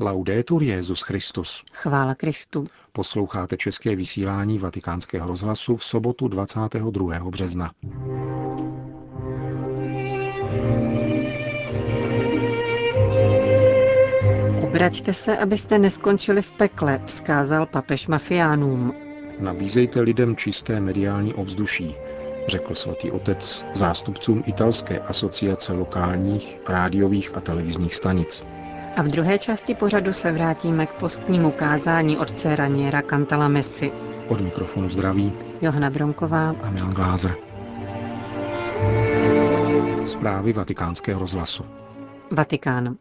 Laudetur Jezus Christus. Chvála Kristu. Posloucháte české vysílání Vatikánského rozhlasu v sobotu 22. března. Obraťte se, abyste neskončili v pekle, vzkázal papež mafiánům. Nabízejte lidem čisté mediální ovzduší, řekl svatý otec zástupcům italské asociace lokálních, rádiových a televizních stanic. A v druhé části pořadu se vrátíme k postnímu kázání otce Raniera Cantala Messi. Od mikrofonu zdraví Johana Bronková a Milan Glázer. Zprávy vatikánského rozhlasu. Vatikán.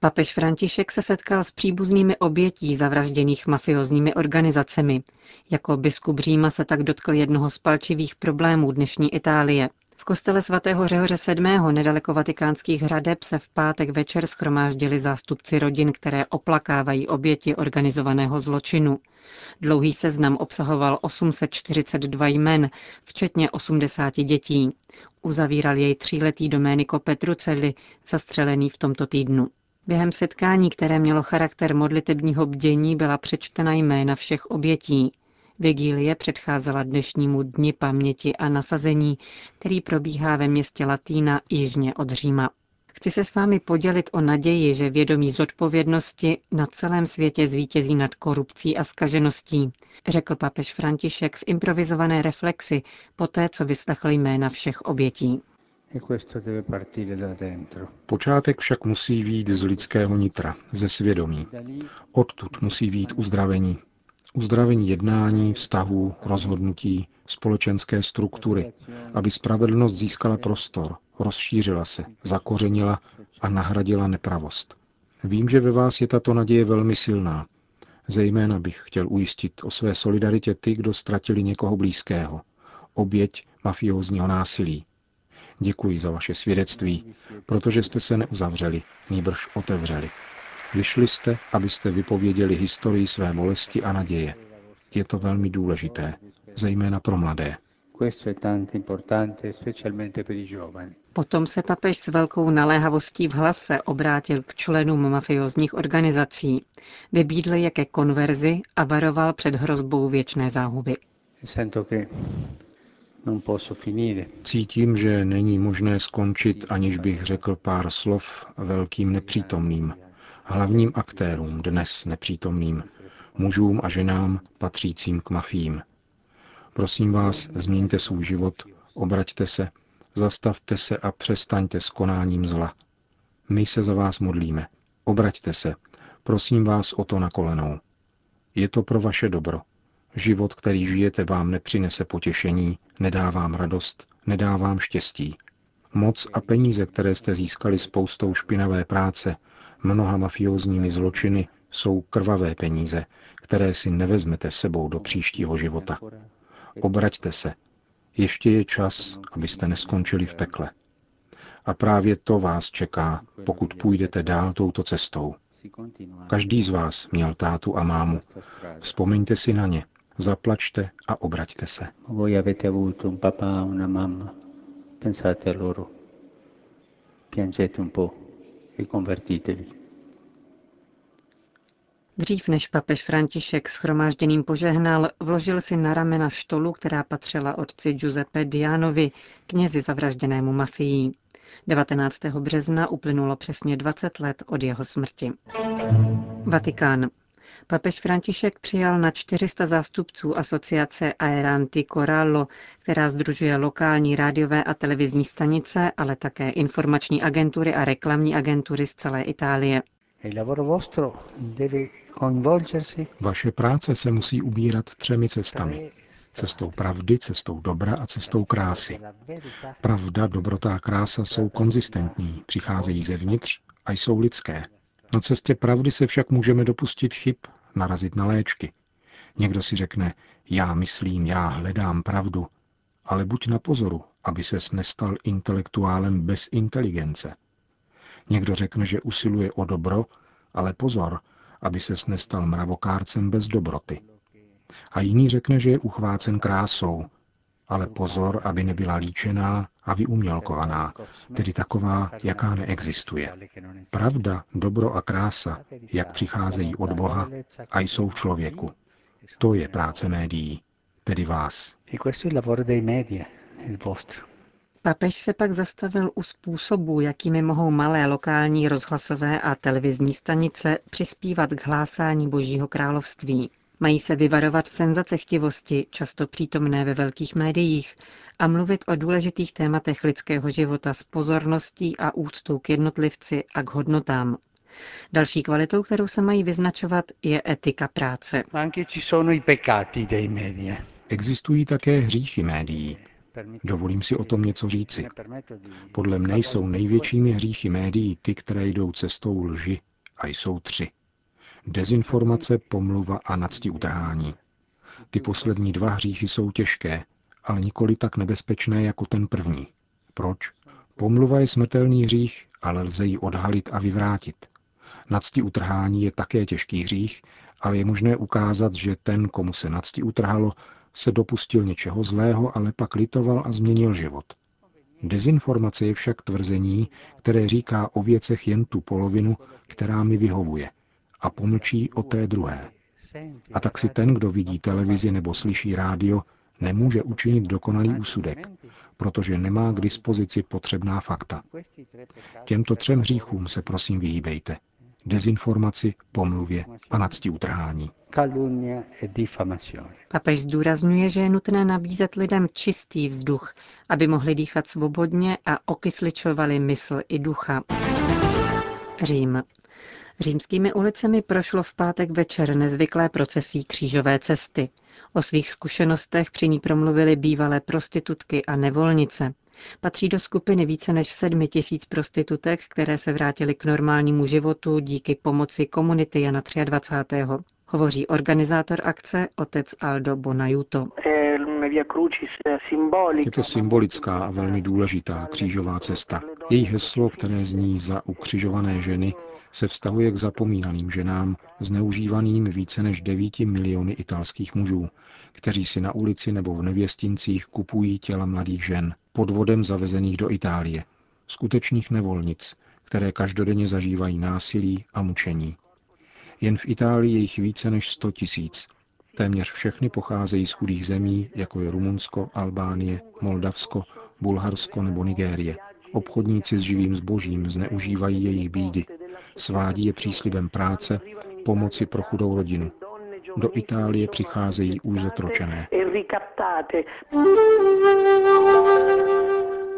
Papež František se setkal s příbuznými obětí zavražděných mafiozními organizacemi. Jako biskup Říma se tak dotkl jednoho z palčivých problémů dnešní Itálie. Kostele svatého Řehoře VII. nedaleko vatikánských hradeb se v pátek večer schromáždili zástupci rodin, které oplakávají oběti organizovaného zločinu. Dlouhý seznam obsahoval 842 jmen, včetně 80 dětí. Uzavíral jej tříletý Doméniko Petrucelli, zastřelený v tomto týdnu. Během setkání, které mělo charakter modlitebního bdění, byla přečtena jména všech obětí. Vigílie předcházela dnešnímu dni paměti a nasazení, který probíhá ve městě Latína jižně od Říma. Chci se s vámi podělit o naději, že vědomí zodpovědnosti na celém světě zvítězí nad korupcí a skažeností, řekl papež František v improvizované reflexi poté, co vyslechl jména všech obětí. Počátek však musí výjít z lidského nitra, ze svědomí. Odtud musí výjít uzdravení. Uzdravení jednání, vztahů, rozhodnutí, společenské struktury, aby spravedlnost získala prostor, rozšířila se, zakořenila a nahradila nepravost. Vím, že ve vás je tato naděje velmi silná. Zejména bych chtěl ujistit o své solidaritě ty, kdo ztratili někoho blízkého. Oběť mafiózního násilí, Děkuji za vaše svědectví, protože jste se neuzavřeli, nýbrž otevřeli. Vyšli jste, abyste vypověděli historii své bolesti a naděje. Je to velmi důležité, zejména pro mladé. Potom se papež s velkou naléhavostí v hlase obrátil k členům mafiozních organizací. Vybídl je ke konverzi a varoval před hrozbou věčné záhuby. Cítím, že není možné skončit, aniž bych řekl pár slov velkým nepřítomným, hlavním aktérům dnes nepřítomným, mužům a ženám patřícím k mafím. Prosím vás, změňte svůj život, obraťte se, zastavte se a přestaňte s konáním zla. My se za vás modlíme. Obraťte se. Prosím vás o to na kolenou. Je to pro vaše dobro. Život, který žijete, vám nepřinese potěšení, nedá vám radost, nedá vám štěstí. Moc a peníze, které jste získali spoustou špinavé práce, mnoha mafiózními zločiny, jsou krvavé peníze, které si nevezmete sebou do příštího života. Obraťte se. Ještě je čas, abyste neskončili v pekle. A právě to vás čeká, pokud půjdete dál touto cestou. Každý z vás měl tátu a mámu. Vzpomeňte si na ně Zaplačte a obraťte se. Voi avete avuto un papà, una mamma. Pensate a loro. Piangete un po' e. Dřív než papež František schromážděným požehnal, vložil si na ramena štolu, která patřila otci Giuseppe Dianovi, knězi zavražděnému mafií. 19. března uplynulo přesně 20 let od jeho smrti. Vatikán. Papež František přijal na 400 zástupců asociace Aeranti Corallo, která združuje lokální rádiové a televizní stanice, ale také informační agentury a reklamní agentury z celé Itálie. Vaše práce se musí ubírat třemi cestami. Cestou pravdy, cestou dobra a cestou krásy. Pravda, dobrota a krása jsou konzistentní, přicházejí zevnitř a jsou lidské. Na cestě pravdy se však můžeme dopustit chyb, narazit na léčky. Někdo si řekne, já myslím, já hledám pravdu, ale buď na pozoru, aby ses nestal intelektuálem bez inteligence. Někdo řekne, že usiluje o dobro, ale pozor, aby ses nestal mravokárcem bez dobroty. A jiný řekne, že je uchvácen krásou, ale pozor, aby nebyla líčená a vyumělkovaná, tedy taková, jaká neexistuje. Pravda, dobro a krása, jak přicházejí od Boha a jsou v člověku. To je práce médií, tedy vás. Papež se pak zastavil u způsobu, jakými mohou malé lokální rozhlasové a televizní stanice přispívat k hlásání Božího království. Mají se vyvarovat senzacechtivosti, často přítomné ve velkých médiích, a mluvit o důležitých tématech lidského života s pozorností a úctou k jednotlivci a k hodnotám. Další kvalitou, kterou se mají vyznačovat, je etika práce. Existují také hříchy médií. Dovolím si o tom něco říci. Podle mne jsou největšími hříchy médií ty, které jdou cestou lži, a jsou tři. Dezinformace, pomluva a nadsti utrhání. Ty poslední dva hříchy jsou těžké, ale nikoli tak nebezpečné jako ten první. Proč? Pomluva je smrtelný hřích, ale lze ji odhalit a vyvrátit. Nadsti utrhání je také těžký hřích, ale je možné ukázat, že ten, komu se nadsti utrhalo, se dopustil něčeho zlého, ale pak litoval a změnil život. Dezinformace je však tvrzení, které říká o věcech jen tu polovinu, která mi vyhovuje, a pomlčí o té druhé. A tak si ten, kdo vidí televizi nebo slyší rádio, nemůže učinit dokonalý úsudek, protože nemá k dispozici potřebná fakta. Těmto třem hříchům se prosím vyhýbejte. Dezinformaci, pomluvě a nadsti utrhání. Papež zdůrazňuje, že je nutné nabízet lidem čistý vzduch, aby mohli dýchat svobodně a okysličovali mysl i ducha. Řím. Římskými ulicemi prošlo v pátek večer nezvyklé procesí křížové cesty. O svých zkušenostech při ní promluvili bývalé prostitutky a nevolnice. Patří do skupiny více než sedmi tisíc prostitutek, které se vrátily k normálnímu životu díky pomoci komunity Jana 23. Hovoří organizátor akce otec Aldo Bonajuto. Je to symbolická a velmi důležitá křížová cesta. Její heslo, které zní za ukřižované ženy, se vztahuje k zapomínaným ženám, zneužívaným více než 9 miliony italských mužů, kteří si na ulici nebo v nevěstincích kupují těla mladých žen, podvodem zavezených do Itálie, skutečných nevolnic, které každodenně zažívají násilí a mučení. Jen v Itálii je jich více než 100 tisíc. Téměř všechny pocházejí z chudých zemí, jako je Rumunsko, Albánie, Moldavsko, Bulharsko nebo Nigérie. Obchodníci s živým zbožím zneužívají jejich bídy, svádí je příslibem práce, pomoci pro chudou rodinu. Do Itálie přicházejí už zotročené.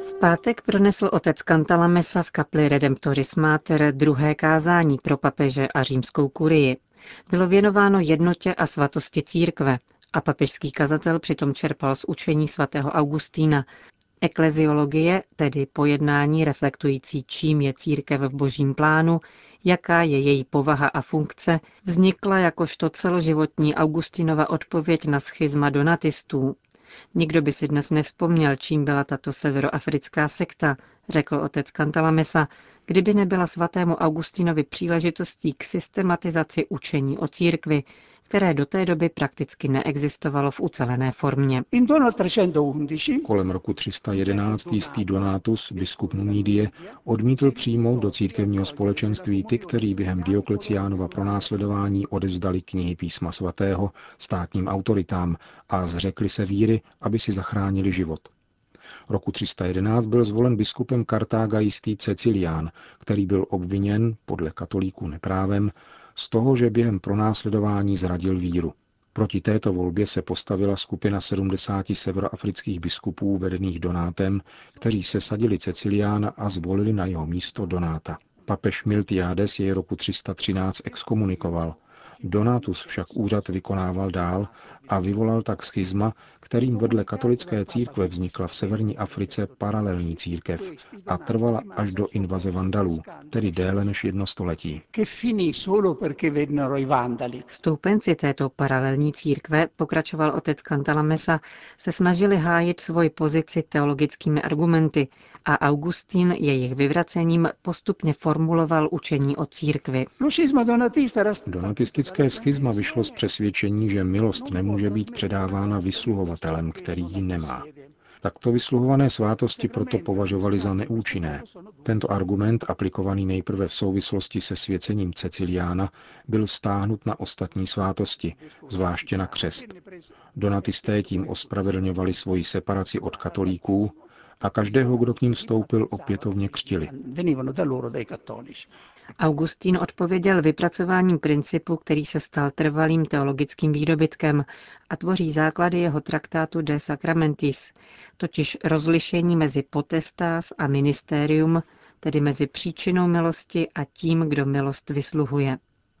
V pátek pronesl otec Cantalamessa v kapli Redemptoris Mater druhé kázání pro papeže a římskou kurii. Bylo věnováno jednotě a svatosti církve a papežský kazatel přitom čerpal z učení svatého Augustína, Ekleziologie, tedy pojednání reflektující, čím je církev v božím plánu, jaká je její povaha a funkce, vznikla jakožto celoživotní Augustinova odpověď na schizma donatistů. Nikdo by si dnes nevzpomněl, čím byla tato severoafrická sekta, řekl otec Kantalamesa, kdyby nebyla svatému Augustinovi příležitostí k systematizaci učení o církvi, které do té doby prakticky neexistovalo v ucelené formě. Kolem roku 311 jistý Donatus, biskup Numídie, odmítl přijmout do církevního společenství ty, kteří během Diokleciánova pronásledování odevzdali knihy písma svatého státním autoritám a zřekli se víry, aby si zachránili život. Roku 311 byl zvolen biskupem Kartága jistý Cecilián, který byl obviněn, podle katolíků neprávem, z toho, že během pronásledování zradil víru. Proti této volbě se postavila skupina 70 severoafrických biskupů vedených Donátem, kteří se sadili Ceciliána a zvolili na jeho místo Donáta. Papež Miltiades jej roku 313 exkomunikoval. Donatus však úřad vykonával dál a vyvolal tak schizma, kterým vedle katolické církve vznikla v severní Africe paralelní církev a trvala až do invaze vandalů, tedy déle než jedno století. Stoupenci této paralelní církve, pokračoval otec Cantalamessa, se snažili hájit svoji pozici teologickými argumenty a Augustín jejich vyvracením postupně formuloval učení o církvi. Teologické schizma vyšlo z přesvědčení, že milost nemůže být předávána vysluhovatelem, který ji nemá. Takto vysluhované svátosti proto považovali za neúčinné. Tento argument, aplikovaný nejprve v souvislosti se svěcením Ceciliána, byl vztáhnut na ostatní svátosti, zvláště na křest. Donatisté tím ospravedlňovali svoji separaci od katolíků a každého, kdo k ním vstoupil, opětovně křtili. Augustín odpověděl vypracováním principu, který se stal trvalým teologickým výdobytkem a tvoří základy jeho traktátu De Sacramentis, totiž rozlišení mezi potestas a ministerium, tedy mezi příčinou milosti a tím, kdo milost vysluhuje.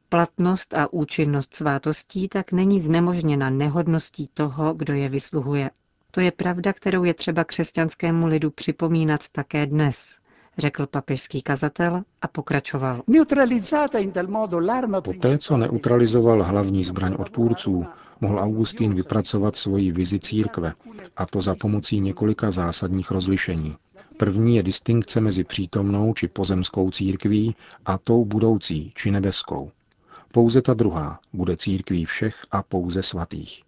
Platnost a účinnost svátostí tak není znemožněna nehodností toho, kdo je vysluhuje. To je pravda, kterou je třeba křesťanskému lidu připomínat také dnes, řekl papežský kazatel a pokračoval. Poté, co neutralizoval hlavní zbraň odpůrců, mohl Augustín vypracovat svoji vizi církve, a to za pomocí několika zásadních rozlišení. První je distinkce mezi přítomnou či pozemskou církví a tou budoucí či nebeskou. Pouze ta druhá bude církví všech a pouze svatých.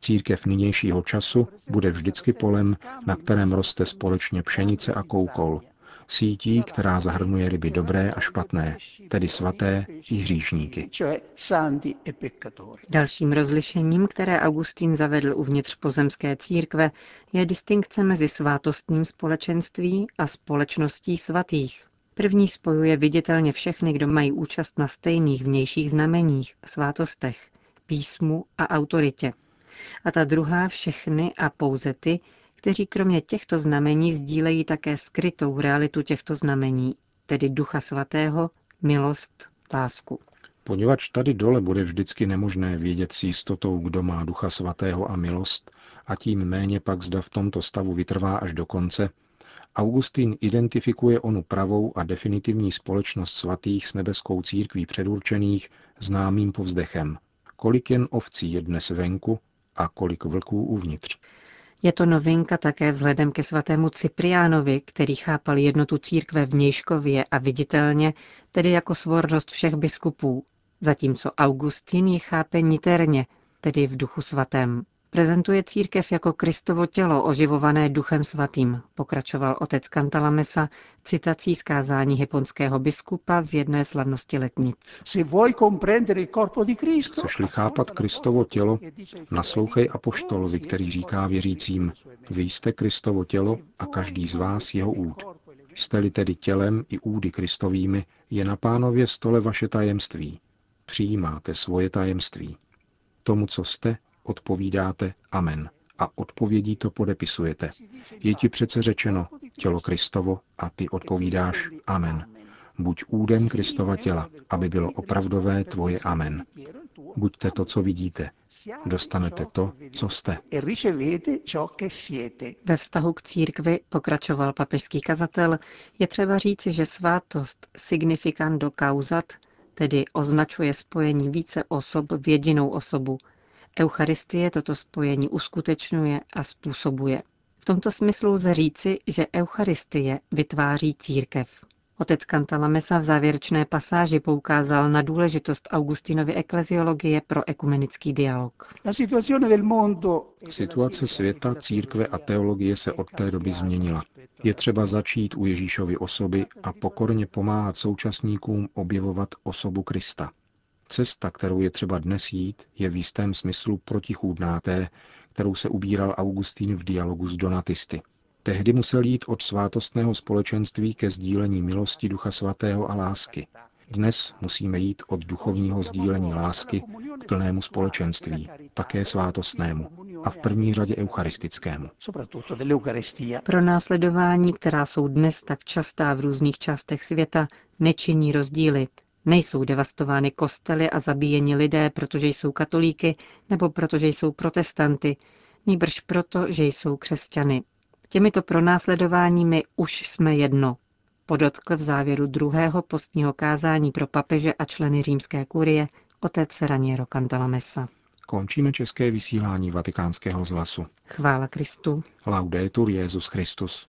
Církev nynějšího času bude vždycky polem, na kterém roste společně pšenice a koukol, sítí, která zahrnuje ryby dobré a špatné, tedy svaté i hříšníky. Dalším rozlišením, které Augustín zavedl uvnitř pozemské církve, je distinkce mezi svátostním společenství a společností svatých. První spojuje viditelně všechny, kdo mají účast na stejných vnějších znameních, svátostech, písmu a autoritě. A ta druhá všechny a pouze ty, kteří kromě těchto znamení sdílejí také skrytou realitu těchto znamení, tedy Ducha Svatého, milost, lásku. Poněvadž tady dole bude vždycky nemožné vědět s jistotou, kdo má Ducha Svatého a milost, a tím méně pak zda v tomto stavu vytrvá až do konce, Augustín identifikuje onu pravou a definitivní společnost svatých s nebeskou církví předurčených známým povzdechem. Kolik jen ovcí je dnes venku a kolik vlků uvnitř. Je to novinka také vzhledem ke svatému Cypriánovi, který chápal jednotu církve v a viditelně, tedy jako svornost všech biskupů, zatímco Augustín ji chápe niterně, tedy v duchu svatém. Prezentuje církev jako Kristovo tělo oživované duchem svatým, pokračoval otec Cantalamessa citací z kázání hyponského biskupa z jedné slavnosti letnic. Chceš-li chápat Kristovo tělo, naslouchej apoštolovi, který říká věřícím, vy jste Kristovo tělo a každý z vás jeho úd. Jste-li tedy tělem i údy Kristovými, je na pánově stole vaše tajemství. Přijímáte svoje tajemství. Tomu, co jste, odpovídáte Amen a odpovědí to podepisujete. Je ti přece řečeno tělo Kristovo a ty odpovídáš Amen. Buď údem Kristova těla, aby bylo opravdové tvoje Amen. Buďte to, co vidíte. Dostanete to, co jste. Ve vztahu k církvi, pokračoval papežský kazatel, je třeba říci, že svátost significando causat, tedy označuje spojení více osob v jedinou osobu, Eucharistie toto spojení uskutečňuje a způsobuje. V tomto smyslu lze říci, že Eucharistie vytváří církev. Otec Cantalamessa v závěrečné pasáži poukázal na důležitost Augustinovy ekleziologie pro ekumenický dialog. Situace světa, církve a teologie se od té doby změnila. Je třeba začít u Ježíšovy osoby a pokorně pomáhat současníkům objevovat osobu Krista. Cesta, kterou je třeba dnes jít, je v jistém smyslu protichůdná té, kterou se ubíral Augustín v dialogu s Donatisty. Tehdy musel jít od svátostného společenství ke sdílení milosti Ducha Svatého a lásky. Dnes musíme jít od duchovního sdílení lásky k plnému společenství, také svátostnému a v první řadě eucharistickému. Pro následování, která jsou dnes tak častá v různých částech světa, nečiní rozdíly, Nejsou devastovány kostely a zabíjeni lidé, protože jsou katolíky nebo protože jsou protestanty, nýbrž proto, že jsou křesťany. Těmito pronásledováními už jsme jedno, podotkl v závěru druhého postního kázání pro papeže a členy římské kurie otec Raniero Cantalamessa. Končíme české vysílání vatikánského zlasu. Chvála Kristu. Laudetur Jezus Christus.